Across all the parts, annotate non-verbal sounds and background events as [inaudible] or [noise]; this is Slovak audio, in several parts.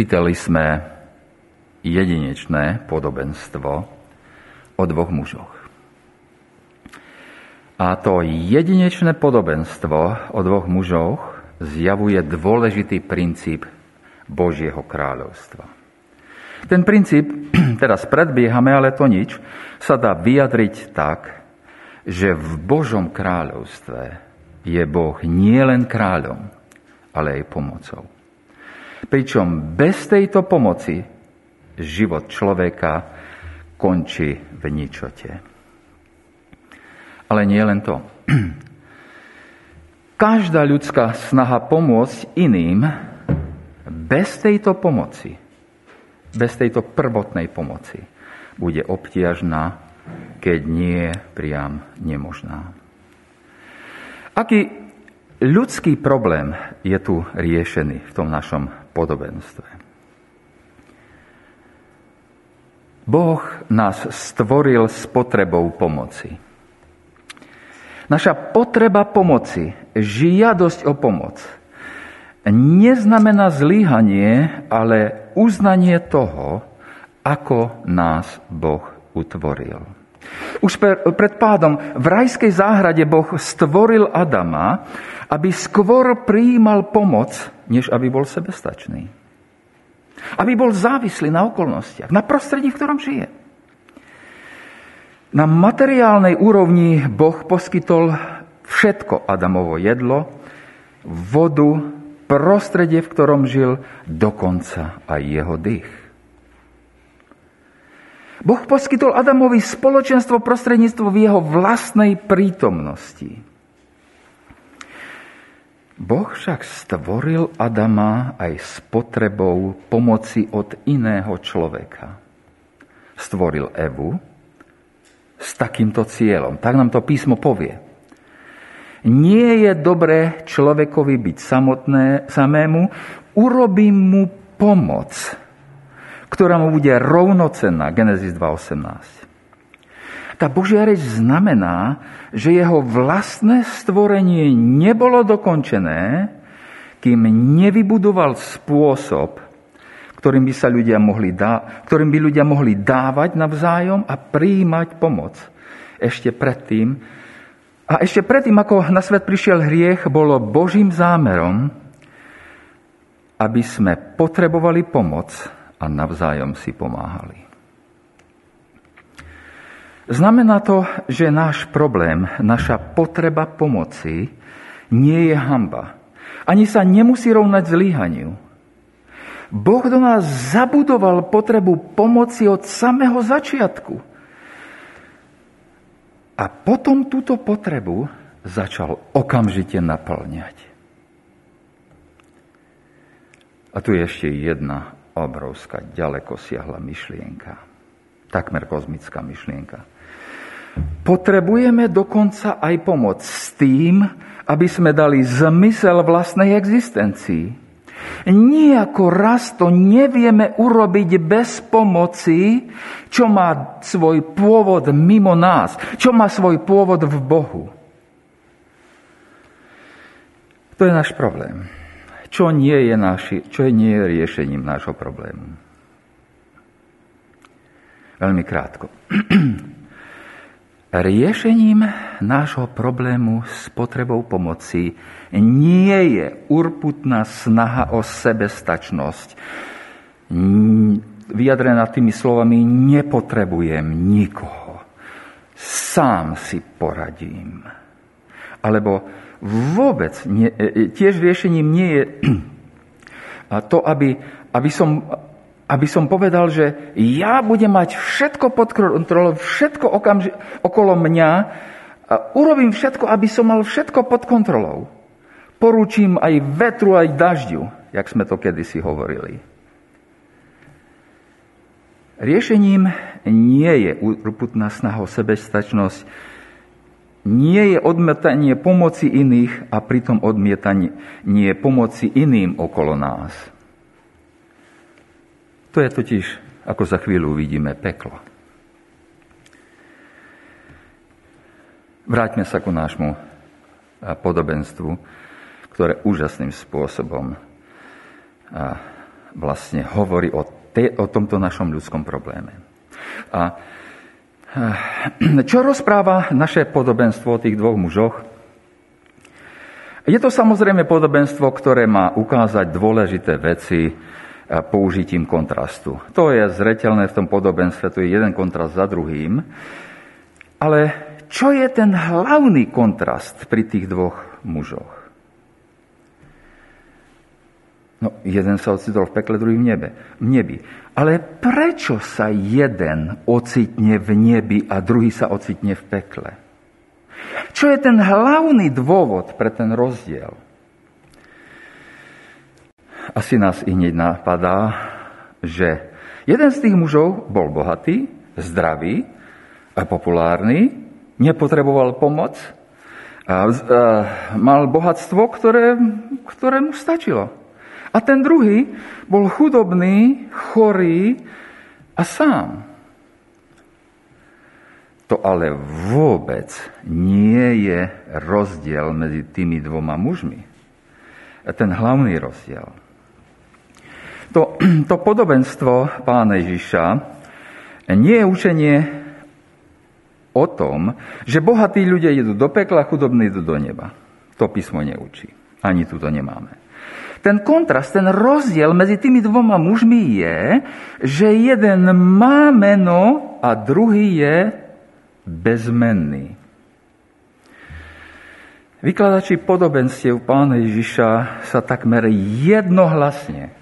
Čítali sme jedinečné podobenstvo o dvoch mužoch. A to jedinečné podobenstvo o dvoch mužoch zjavuje dôležitý princíp Božieho kráľovstva. Ten princíp, [clears throat] teraz predbiehame, ale to nič, sa dá vyjadriť tak, že v Božom kráľovstve je Boh nielen kráľom, ale aj pomocou. Pričom bez tejto pomoci život človeka končí v ničote. Ale nie len to. [clears throat] Každá ľudská snaha pomôcť iným bez tejto pomoci, bez tejto prvotnej pomoci, bude obtiažná, keď nie priam nemožná. Aký ľudský problém je tu riešený v tom našom podobenstve? Boh nás stvoril s potrebou pomoci. Naša potreba pomoci, žiadosť o pomoc, neznamená zlíhanie, ale uznanie toho, ako nás Boh utvoril. Už pred pádom v rajskej záhrade Boh stvoril Adama, aby skôr prijímal pomoc, než aby bol sebestačný. Aby bol závislý na okolnostiach, na prostredí, v ktorom žije. Na materiálnej úrovni Boh poskytol všetko Adamovo jedlo, vodu, prostredie, v ktorom žil, dokonca aj jeho dých. Boh poskytol Adamovi spoločenstvo v jeho vlastnej prítomnosti. Boh však stvoril Adama aj s potrebou pomoci od iného človeka. Stvoril Evu s takýmto cieľom. Tak nám to písmo povie. Nie je dobré človekovi byť samotné, samému, urobím mu pomoc, ktorá mu bude rovnocenná. Genesis 2.18. Tá Božia reč znamená, že jeho vlastné stvorenie nebolo dokončené, kým nevybudoval spôsob, ktorým by, sa ľudia mohli dá, ktorým by ľudia mohli dávať navzájom a prijímať pomoc. Ešte predtým, a ešte predtým, ako na svet prišiel hriech, bolo Božím zámerom, aby sme potrebovali pomoc a navzájom si pomáhali. Znamená to, že náš problém, naša potreba pomoci nie je hamba. Ani sa nemusí rovnať zlíhaniu. Boh do nás zabudoval potrebu pomoci od samého začiatku. A potom túto potrebu začal okamžite naplňať. A tu je ešte jedna obrovská, ďaleko siahla myšlienka. Takmer kozmická myšlienka. Potrebujeme dokonca aj pomoc s tým, aby sme dali zmysel vlastnej existencii. Nijako raz to nevieme urobiť bez pomoci, čo má svoj pôvod mimo nás, čo má svoj pôvod v Bohu. To je náš problém čo nie je, naši, čo nie je riešením nášho problému. Veľmi krátko. [clears throat] Riešením nášho problému s potrebou pomoci nie je urputná snaha o sebestačnosť. Vyjadrená tými slovami nepotrebujem nikoho. Sám si poradím. Alebo vôbec nie, e, e, tiež riešením nie je [clears throat] to, aby, aby, som, aby som povedal, že ja budem mať všetko pod kontrolou, všetko okamži- okolo mňa a urobím všetko, aby som mal všetko pod kontrolou. Poručím aj vetru, aj dažďu, jak sme to kedysi hovorili. Riešením nie je urputná snaha o sebestačnosť, nie je odmietanie pomoci iných a pritom odmietanie nie pomoci iným okolo nás. To je totiž, ako za chvíľu uvidíme, peklo. Vráťme sa ku nášmu podobenstvu, ktoré úžasným spôsobom vlastne hovorí o, te, o tomto našom ľudskom probléme. A [clears throat] čo rozpráva naše podobenstvo o tých dvoch mužoch? Je to samozrejme podobenstvo, ktoré má ukázať dôležité veci použitím kontrastu. To je zretelné v tom podobenstve, to je jeden kontrast za druhým. Ale čo je ten hlavný kontrast pri tých dvoch mužoch? No, jeden sa ocitol v pekle, druhý v, nebe, v nebi. Ale prečo sa jeden ocitne v nebi a druhý sa ocitne v pekle? Čo je ten hlavný dôvod pre ten rozdiel? Asi nás i hneď napadá, že jeden z tých mužov bol bohatý, zdravý a populárny, nepotreboval pomoc, a, mal bohatstvo, ktoré, ktoré mu stačilo. A ten druhý bol chudobný, chorý a sám. To ale vôbec nie je rozdiel medzi tými dvoma mužmi. Ten hlavný rozdiel. To, to podobenstvo pána Ježiša nie je učenie o tom, že bohatí ľudia idú do pekla, chudobní idú do neba. To písmo neučí. Ani tu to nemáme. Ten kontrast, ten rozdiel medzi tými dvoma mužmi je, že jeden má meno a druhý je bezmenný. Vykladači podobenstiev pána Ježiša sa takmer jednohlasne,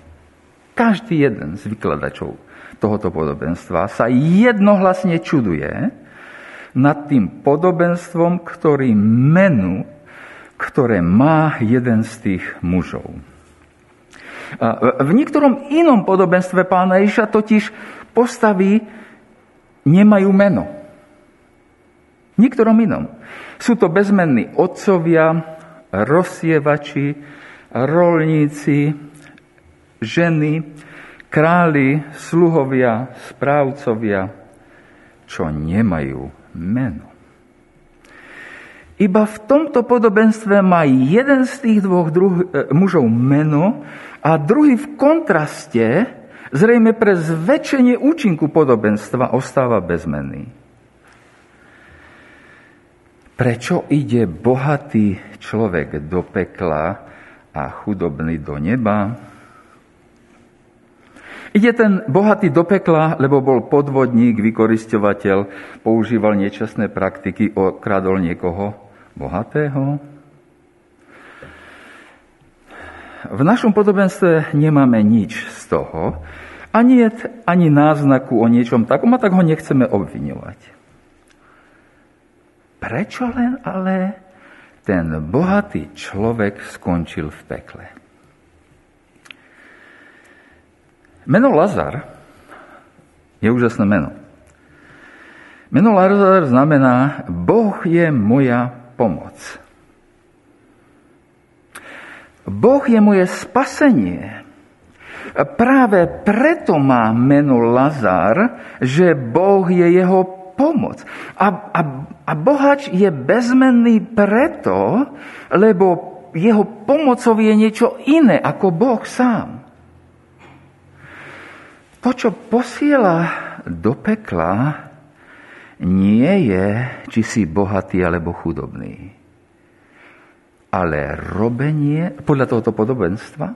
každý jeden z vykladačov tohoto podobenstva sa jednohlasne čuduje nad tým podobenstvom, ktorý menu, ktoré má jeden z tých mužov. V niektorom inom podobenstve pána Ježiša totiž postavy nemajú meno. V niektorom inom. Sú to bezmenní otcovia, rozsievači, rolníci, ženy, králi, sluhovia, správcovia, čo nemajú meno. Iba v tomto podobenstve má jeden z tých dvoch druh- e, mužov meno a druhý v kontraste, zrejme pre zväčšenie účinku podobenstva, ostáva bezmenný. Prečo ide bohatý človek do pekla a chudobný do neba? Ide ten bohatý do pekla, lebo bol podvodník, vykoristovateľ, používal nečestné praktiky, okradol niekoho bohatého? V našom podobenstve nemáme nič z toho, ani, ani náznaku o niečom takom, a tak ho nechceme obviňovať. Prečo len ale ten bohatý človek skončil v pekle? Meno Lazar je úžasné meno. Meno Lazar znamená Boh je moja pomoc. Boh je moje spasenie. Práve preto má meno Lazar, že Boh je jeho pomoc. A, a, a bohač je bezmenný preto, lebo jeho pomocou je niečo iné ako Boh sám. To, čo posiela do pekla, nie je, či si bohatý alebo chudobný ale robenie, podľa tohoto podobenstva,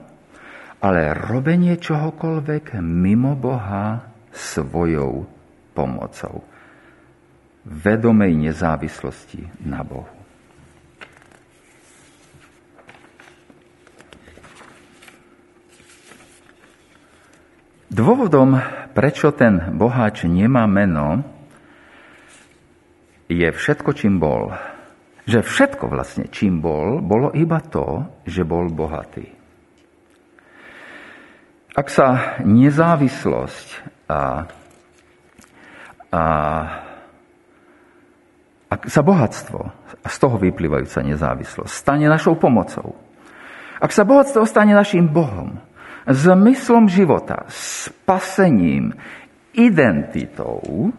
ale robenie čohokoľvek mimo Boha svojou pomocou. Vedomej nezávislosti na Bohu. Dôvodom, prečo ten boháč nemá meno, je všetko, čím bol že všetko vlastne, čím bol, bolo iba to, že bol bohatý. Ak sa nezávislosť a, a ak sa bohatstvo a z toho vyplývajúca nezávislosť stane našou pomocou, ak sa bohatstvo stane našim Bohom, zmyslom života, spasením, identitou,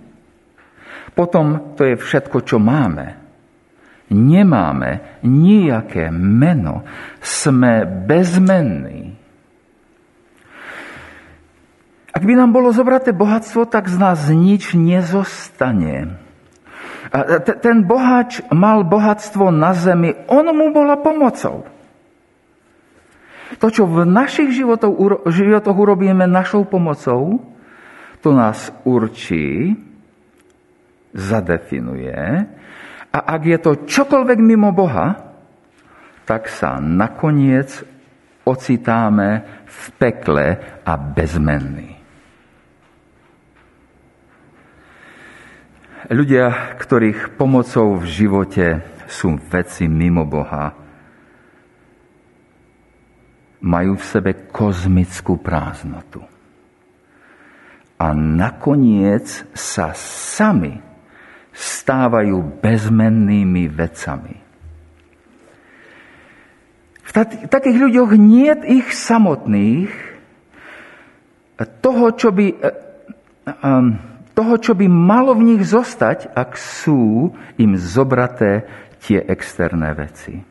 potom to je všetko, čo máme nemáme nejaké meno, sme bezmenní. Ak by nám bolo zobraté bohatstvo, tak z nás nič nezostane. Ten bohač mal bohatstvo na zemi, on mu bola pomocou. To, čo v našich životoch urobíme našou pomocou, to nás určí, zadefinuje a ak je to čokoľvek mimo Boha, tak sa nakoniec ocitáme v pekle a bezmenní. Ľudia, ktorých pomocou v živote sú veci mimo Boha, majú v sebe kozmickú prázdnotu. A nakoniec sa sami stávajú bezmennými vecami. V takých ľuďoch nie ich samotných toho, čo by e, um, toho, čo by malo v nich zostať, ak sú im zobraté tie externé veci.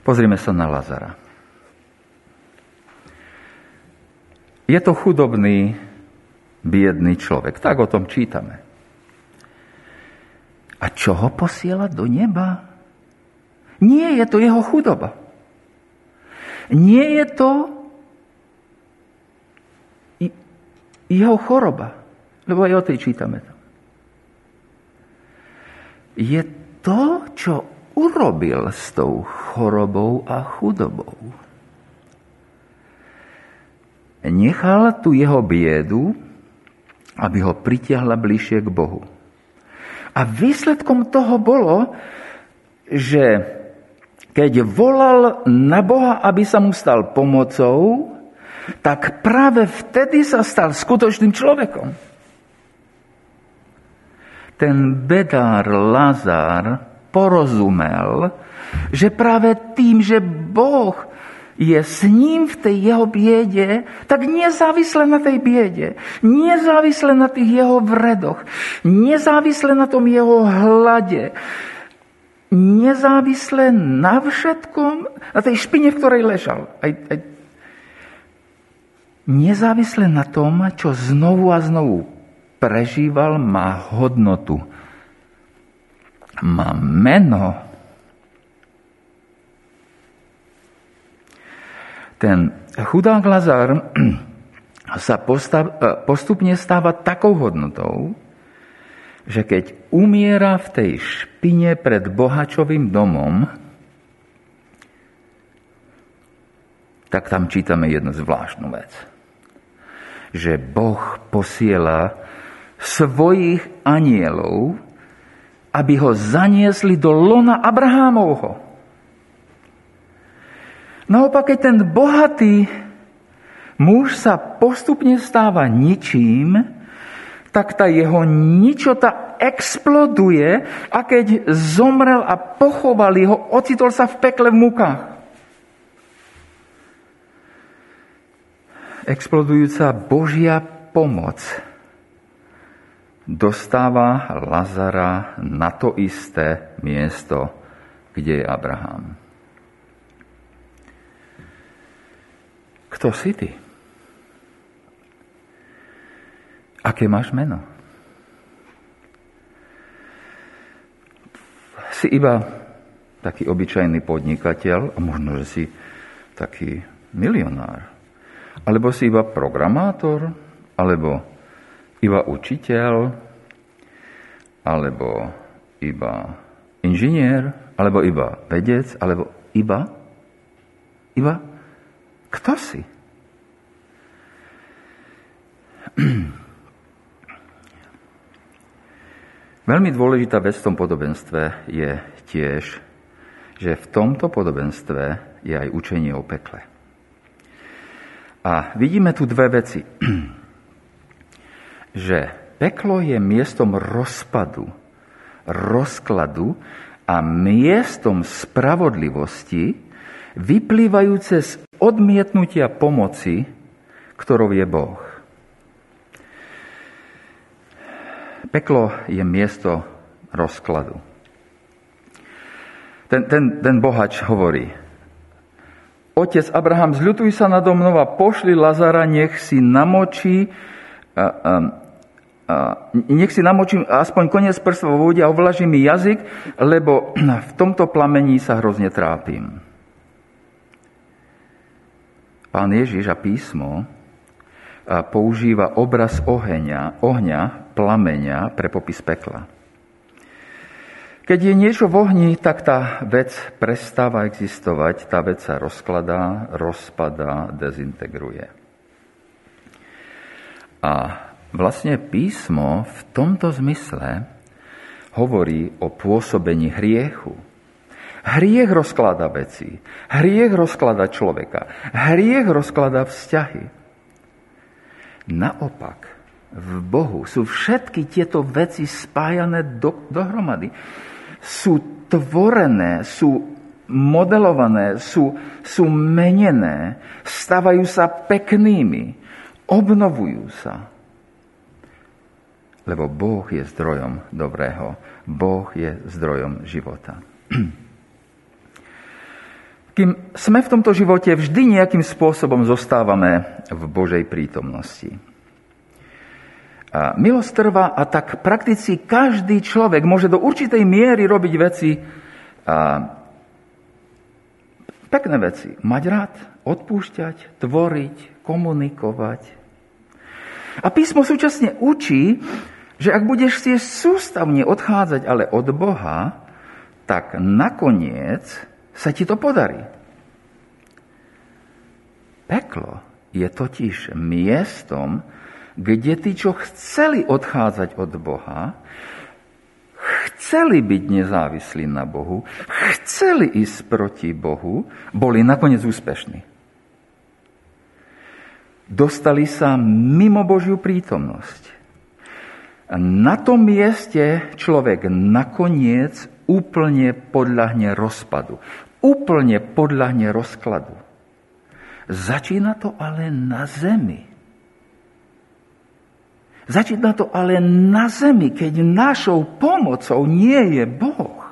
Pozrime sa na Lazara. Je to chudobný, biedný človek. Tak o tom čítame. A čo ho posiela do neba? Nie je to jeho chudoba. Nie je to jeho choroba. Lebo aj o tej čítame tam. Je to, čo urobil s tou chorobou a chudobou. Nechal tu jeho biedu, aby ho pritiahla bližšie k Bohu. A výsledkom toho bolo, že keď volal na Boha, aby sa mu stal pomocou, tak práve vtedy sa stal skutočným človekom. Ten bedár Lazar porozumel, že práve tým, že Boh je s ním v tej jeho biede, tak nezávisle na tej biede, nezávisle na tých jeho vredoch, nezávisle na tom jeho hlade, nezávisle na všetkom, na tej špine, v ktorej ležal. Aj, aj nezávisle na tom, čo znovu a znovu prežíval, má hodnotu. Má meno. Ten chudák Lazar [clears throat] sa postav, postupne stáva takou hodnotou, že keď umiera v tej špine pred bohačovým domom, tak tam čítame jednu zvláštnu vec že Boh posiela svojich anielov, aby ho zaniesli do lona Abrahámovho. Naopak, keď ten bohatý muž sa postupne stáva ničím, tak tá jeho ničota exploduje a keď zomrel a pochovali ho, ocitol sa v pekle v mukách. explodujúca Božia pomoc dostáva Lazara na to isté miesto, kde je Abraham. Kto si ty? Aké máš meno? Si iba taký obyčajný podnikateľ a možno, že si taký milionár. Alebo si iba programátor, alebo iba učiteľ, alebo iba inžinier, alebo iba vedec, alebo iba, iba, kto si? [clears throat] Veľmi dôležitá vec v tom podobenstve je tiež, že v tomto podobenstve je aj učenie o pekle. A vidíme tu dve veci. [clears throat] že peklo je miestom rozpadu, rozkladu a miestom spravodlivosti, vyplývajúce z odmietnutia pomoci, ktorou je Boh. Peklo je miesto rozkladu. Ten, ten, ten bohač hovorí, otec Abraham, zľutuj sa nado mnou a pošli Lazara, nech si namočí, a, a, a, nech si namočím aspoň koniec prstva vo vode a ovlaží mi jazyk, lebo [clears throat] v tomto plamení sa hrozne trápim. Pán Ježiš a písmo používa obraz ohňa, ohňa, plameňa pre popis pekla. Keď je niečo v ohni, tak tá vec prestáva existovať, tá vec sa rozkladá, rozpadá, dezintegruje. A vlastne písmo v tomto zmysle hovorí o pôsobení hriechu. Hriech rozklada veci. Hriech rozklada človeka. Hriech rozklada vzťahy. Naopak, v Bohu sú všetky tieto veci spájané do, dohromady sú tvorené, sú modelované, sú, sú menené, stávajú sa peknými, obnovujú sa. Lebo Boh je zdrojom dobrého. Boh je zdrojom života. [clears throat] Kým sme v tomto živote, vždy nejakým spôsobom zostávame v Božej prítomnosti. A milosť trvá a tak prakticky každý človek môže do určitej miery robiť veci, a pekné veci. Mať rád, odpúšťať, tvoriť, komunikovať. A písmo súčasne učí, že ak budeš si sústavne odchádzať ale od Boha, tak nakoniec sa ti to podarí. Peklo je totiž miestom, kde tí, čo chceli odchádzať od Boha, chceli byť nezávislí na Bohu, chceli ísť proti Bohu, boli nakoniec úspešní. Dostali sa mimo Božiu prítomnosť. Na tom mieste človek nakoniec úplne podľahne rozpadu. Úplne podľahne rozkladu. Začína to ale na zemi. Začína to ale na zemi, keď našou pomocou nie je Boh.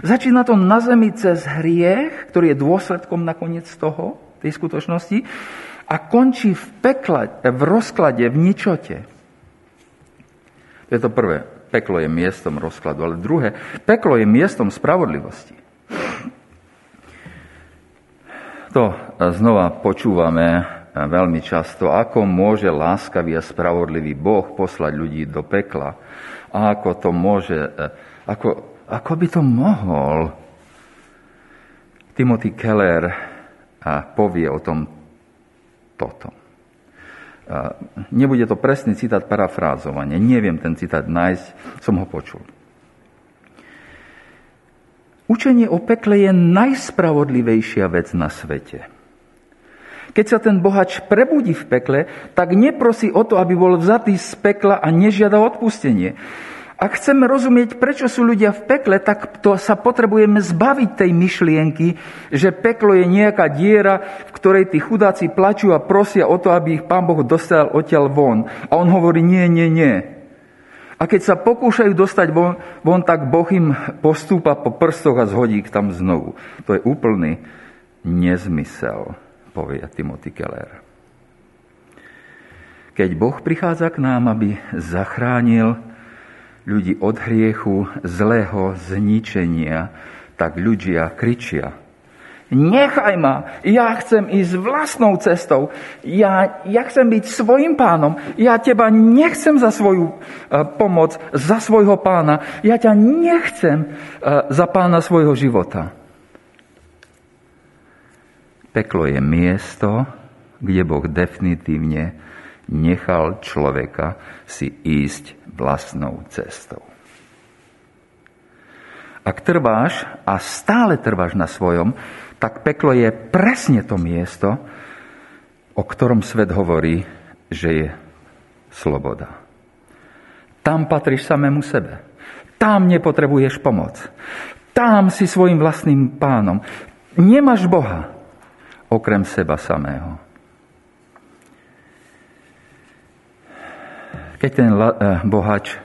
Začína to na zemi cez hriech, ktorý je dôsledkom nakoniec toho, tej skutočnosti, a končí v pekle, v rozklade, v ničote. To je to prvé. Peklo je miestom rozkladu. Ale druhé, peklo je miestom spravodlivosti. To znova počúvame veľmi často, ako môže láskavý a spravodlivý Boh poslať ľudí do pekla a ako to môže, e, ako, ako by to mohol. Timothy Keller povie o tom toto. Nebude to presný citát parafrázovanie, neviem ten citát nájsť, som ho počul. Učenie o pekle je najspravodlivejšia vec na svete. Keď sa ten bohač prebudí v pekle, tak neprosí o to, aby bol vzatý z pekla a nežiada odpustenie. Ak chceme rozumieť, prečo sú ľudia v pekle, tak to sa potrebujeme zbaviť tej myšlienky, že peklo je nejaká diera, v ktorej tí chudáci plačú a prosia o to, aby ich pán Boh dostal odtiaľ von. A on hovorí, nie, nie, nie. A keď sa pokúšajú dostať von, von tak Boh im postúpa po prstoch a zhodí ich tam znovu. To je úplný nezmysel povie Timothy Keller. Keď Boh prichádza k nám, aby zachránil ľudí od hriechu, zlého zničenia, tak ľudia kričia. Nechaj ma, ja chcem ísť vlastnou cestou, ja, ja chcem byť svojim pánom, ja teba nechcem za svoju uh, pomoc, za svojho pána, ja ťa nechcem uh, za pána svojho života. Peklo je miesto, kde Boh definitívne nechal človeka si ísť vlastnou cestou. Ak trváš a stále trváš na svojom, tak peklo je presne to miesto, o ktorom svet hovorí, že je sloboda. Tam patríš samému sebe. Tam nepotrebuješ pomoc. Tam si svojim vlastným pánom. Nemáš Boha okrem seba samého. Keď ten eh, bohač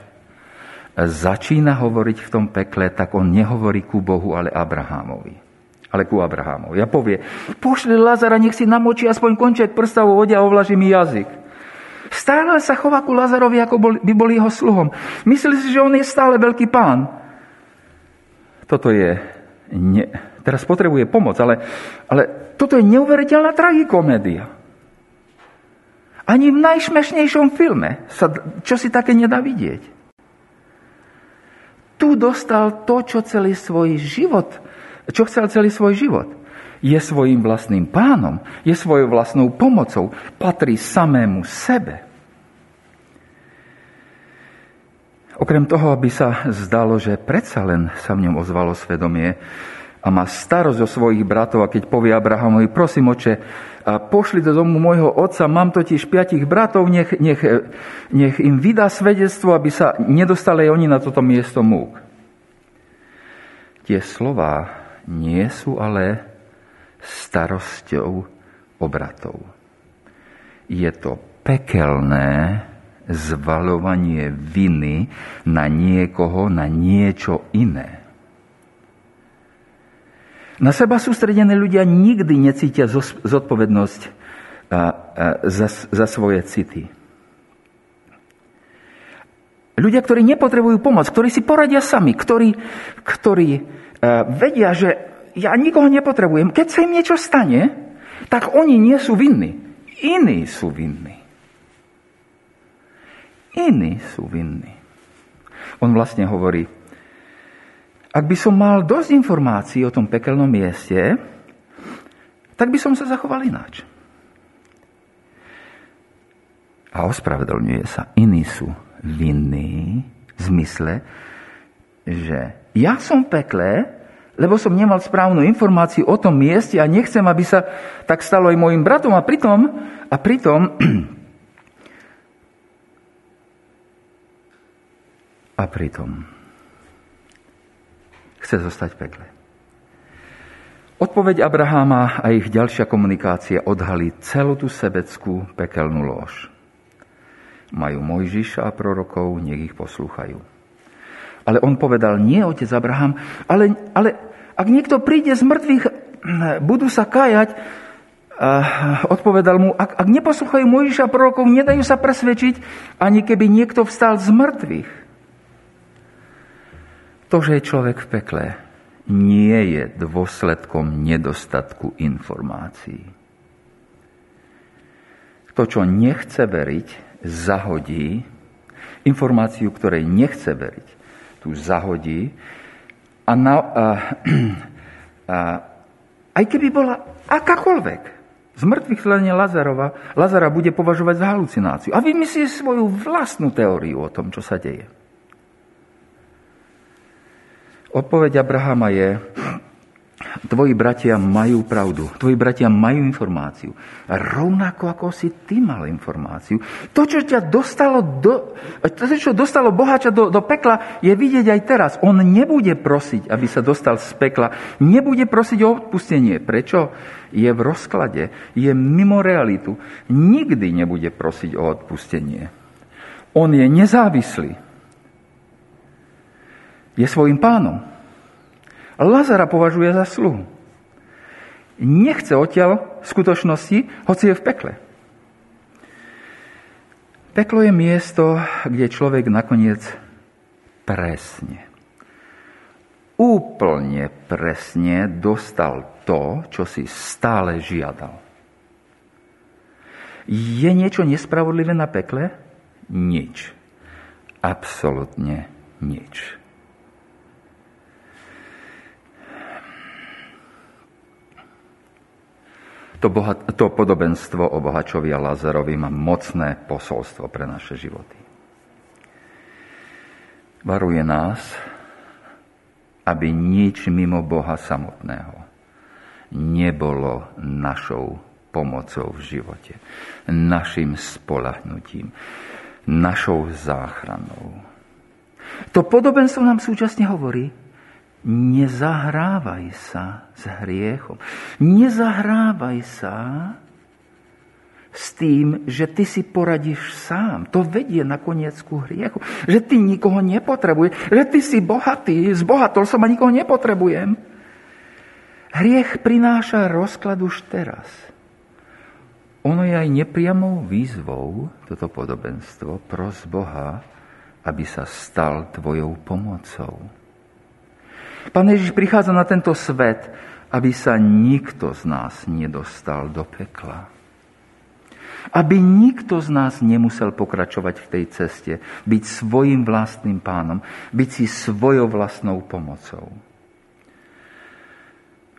začína hovoriť v tom pekle, tak on nehovorí ku Bohu, ale Abrahámovi. ale ku Abrahamu. Ja povie, pošli Lazara, nech si namočí aspoň konček prsta vo vode a ovlaží mi jazyk. Stále sa chová ku Lazarovi, ako by bol jeho sluhom. Myslí si, že on je stále veľký pán. Toto je... Ne, teraz potrebuje pomoc, ale, ale toto je neuveriteľná tragikomédia. Ani v najšmešnejšom filme sa čo si také nedá vidieť. Tu dostal to, čo celý svoj život, čo chcel celý svoj život. Je svojim vlastným pánom, je svojou vlastnou pomocou, patrí samému sebe. Okrem toho, aby sa zdalo, že predsa len sa v ňom ozvalo svedomie, a má starosť o svojich bratov a keď povie Abrahamovi, prosím oče, a pošli do domu môjho otca, mám totiž piatich bratov, nech, nech, nech im vydá svedectvo, aby sa nedostali oni na toto miesto múk. Tie slova nie sú ale starosťou o bratov. Je to pekelné zvalovanie viny na niekoho, na niečo iné. Na seba sústredení ľudia nikdy necítia zodpovednosť za, za svoje city. Ľudia, ktorí nepotrebujú pomoc, ktorí si poradia sami, ktorí, ktorí vedia, že ja nikoho nepotrebujem. Keď sa im niečo stane, tak oni nie sú vinní. Iní sú vinní. Iní sú vinní. On vlastne hovorí, ak by som mal dosť informácií o tom pekelnom mieste, tak by som sa zachoval ináč. A ospravedlňuje sa. Iní sú vinní v zmysle, že ja som peklé, lebo som nemal správnu informáciu o tom mieste a nechcem, aby sa tak stalo aj mojim bratom. A pritom, a pritom, [clears throat] a pritom, chce zostať v pekle. Odpoveď Abraháma a ich ďalšia komunikácia odhalí celú tú sebeckú pekelnú lož. Majú Mojžiša a prorokov, nech ich poslúchajú. Ale on povedal, nie otec Abraham, ale, ale ak niekto príde z mŕtvych, budú sa kájať, odpovedal mu, ak, ak neposlúchajú Mojžiša a prorokov, nedajú sa presvedčiť, ani keby niekto vstal z mŕtvych. To, že je človek v pekle, nie je dôsledkom nedostatku informácií. To, čo nechce veriť, zahodí informáciu, ktorej nechce veriť, tu zahodí a, na, a, [clears throat] a aj keby bola akákoľvek, z mŕtvych slenie Lazarova, Lazara bude považovať za halucináciu a vymyslí svoju vlastnú teóriu o tom, čo sa deje. Odpoveď Abrahama je, tvoji bratia majú pravdu, tvoji bratia majú informáciu. Rovnako ako si ty mal informáciu. To, čo ťa dostalo, do, to, čo dostalo bohača do, do pekla, je vidieť aj teraz. On nebude prosiť, aby sa dostal z pekla. Nebude prosiť o odpustenie. Prečo? Je v rozklade. Je mimo realitu. Nikdy nebude prosiť o odpustenie. On je nezávislý je svojim pánom. Lazara považuje za sluhu. Nechce odtiaľ v skutočnosti, hoci je v pekle. Peklo je miesto, kde človek nakoniec presne, úplne presne dostal to, čo si stále žiadal. Je niečo nespravodlivé na pekle? Nič. Absolutne nič. To, bohat, to podobenstvo o bohačovi a Lazarovi má mocné posolstvo pre naše životy. Varuje nás, aby nič mimo Boha samotného nebolo našou pomocou v živote, našim spolahnutím, našou záchranou. To podobenstvo nám súčasne hovorí, Nezahrávaj sa s hriechom. Nezahrávaj sa s tým, že ty si poradíš sám. To vedie nakoniec ku hriechu. Že ty nikoho nepotrebuješ. Že ty si bohatý. Zbohatol som a nikoho nepotrebujem. Hriech prináša rozklad už teraz. Ono je aj nepriamou výzvou, toto podobenstvo, pros Boha, aby sa stal tvojou pomocou. Pán Ježiš prichádza na tento svet, aby sa nikto z nás nedostal do pekla. Aby nikto z nás nemusel pokračovať v tej ceste, byť svojim vlastným pánom, byť si svojou vlastnou pomocou.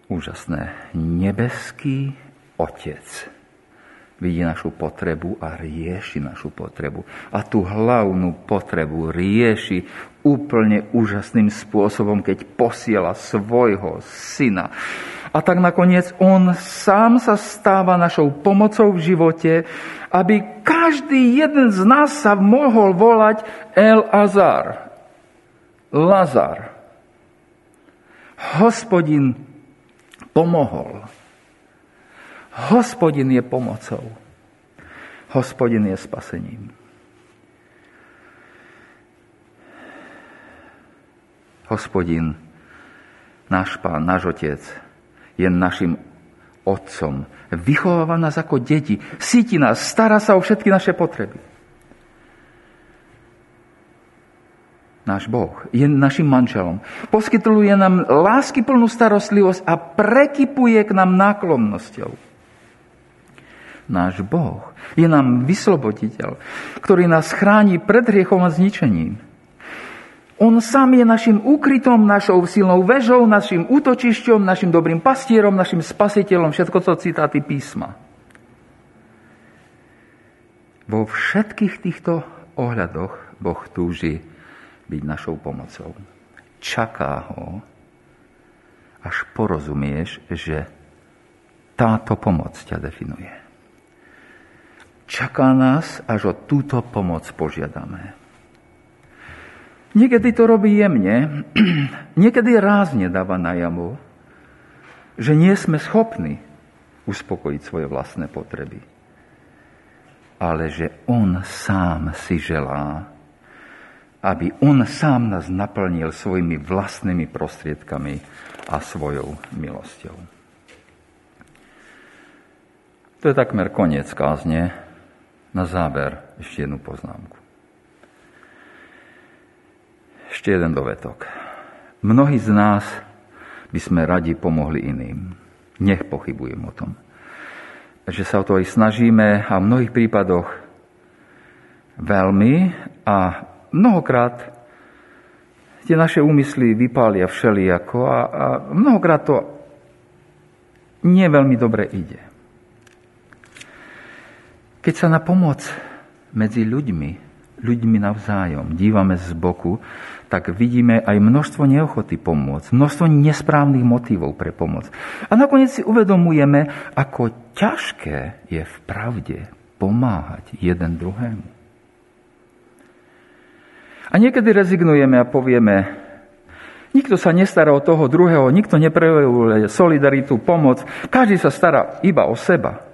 Úžasné. Nebeský Otec vidí našu potrebu a rieši našu potrebu. A tú hlavnú potrebu rieši úplne úžasným spôsobom, keď posiela svojho syna. A tak nakoniec on sám sa stáva našou pomocou v živote, aby každý jeden z nás sa mohol volať El Azar. Lazar. Hospodin pomohol. Hospodin je pomocou. Hospodin je spasením. Hospodin, náš pán, náš otec, je našim otcom. Vychováva nás ako deti, síti nás, stará sa o všetky naše potreby. náš Boh, je našim manželom. Poskytuje nám láskyplnú starostlivosť a prekypuje k nám náklonnosťou. Náš Boh je nám vysloboditeľ, ktorý nás chráni pred hriechom a zničením. On sám je našim úkrytom, našou silnou väžou, našim útočišťom, našim dobrým pastierom, našim spasiteľom. Všetko to citáty písma. Vo všetkých týchto ohľadoch Boh túži byť našou pomocou. Čaká ho, až porozumieš, že táto pomoc ťa definuje. Čaká nás, až o túto pomoc požiadame. Niekedy to robí jemne, [clears throat] niekedy rázne dáva najavo, že nie sme schopní uspokojiť svoje vlastné potreby. Ale že On sám si želá, aby on sám nás naplnil svojimi vlastnými prostriedkami a svojou milosťou. To je takmer koniec kázne. Na záver ešte jednu poznámku. Ešte jeden dovetok. Mnohí z nás by sme radi pomohli iným. Nech pochybujem o tom. Že sa o to aj snažíme a v mnohých prípadoch veľmi a mnohokrát tie naše úmysly vypália všelijako a, a mnohokrát to nie veľmi dobre ide. Keď sa na pomoc medzi ľuďmi, ľuďmi navzájom dívame z boku, tak vidíme aj množstvo neochoty pomôcť, množstvo nesprávnych motivov pre pomoc. A nakoniec si uvedomujeme, ako ťažké je v pravde pomáhať jeden druhému. A niekedy rezignujeme a povieme, nikto sa nestará o toho druhého, nikto neprejavuje solidaritu, pomoc, každý sa stará iba o seba.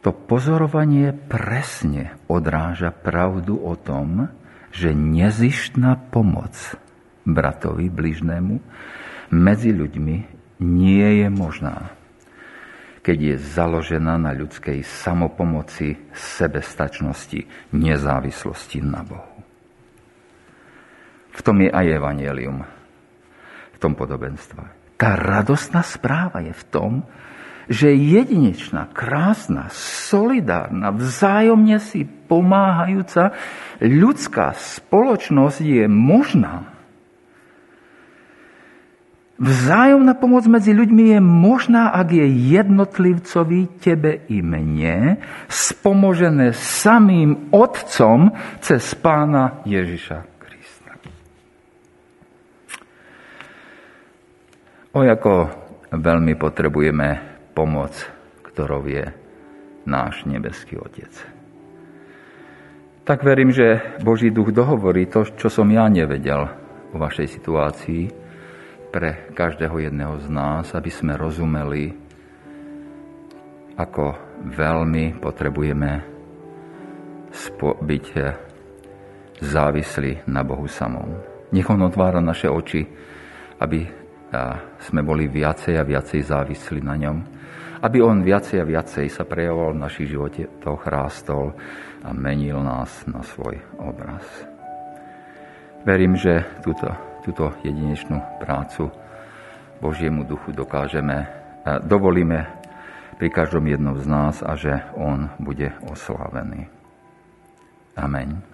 To pozorovanie presne odráža pravdu o tom, že nezištná pomoc bratovi, bližnému, medzi ľuďmi nie je možná keď je založená na ľudskej samopomoci, sebestačnosti, nezávislosti na Bohu. V tom je aj evanelium, v tom podobenstve. Tá radostná správa je v tom, že jedinečná, krásna, solidárna, vzájomne si pomáhajúca ľudská spoločnosť je možná Vzájomná pomoc medzi ľuďmi je možná, ak je jednotlivcovi, tebe i mne, spomožené samým Otcom cez Pána Ježiša Krista. O ako veľmi potrebujeme pomoc, ktorou je náš nebeský Otec. Tak verím, že Boží duch dohovorí to, čo som ja nevedel o vašej situácii, pre každého jedného z nás, aby sme rozumeli, ako veľmi potrebujeme byť závislí na Bohu samom. Nech On otvára naše oči, aby sme boli viacej a viacej závislí na ňom, aby on viacej a viacej sa prejavoval v našich živote, to chrástol a menil nás na svoj obraz. Verím, že túto, túto jedinečnú prácu Božiemu duchu dokážeme, dovolíme pri každom jednom z nás a že on bude oslávený. Amen.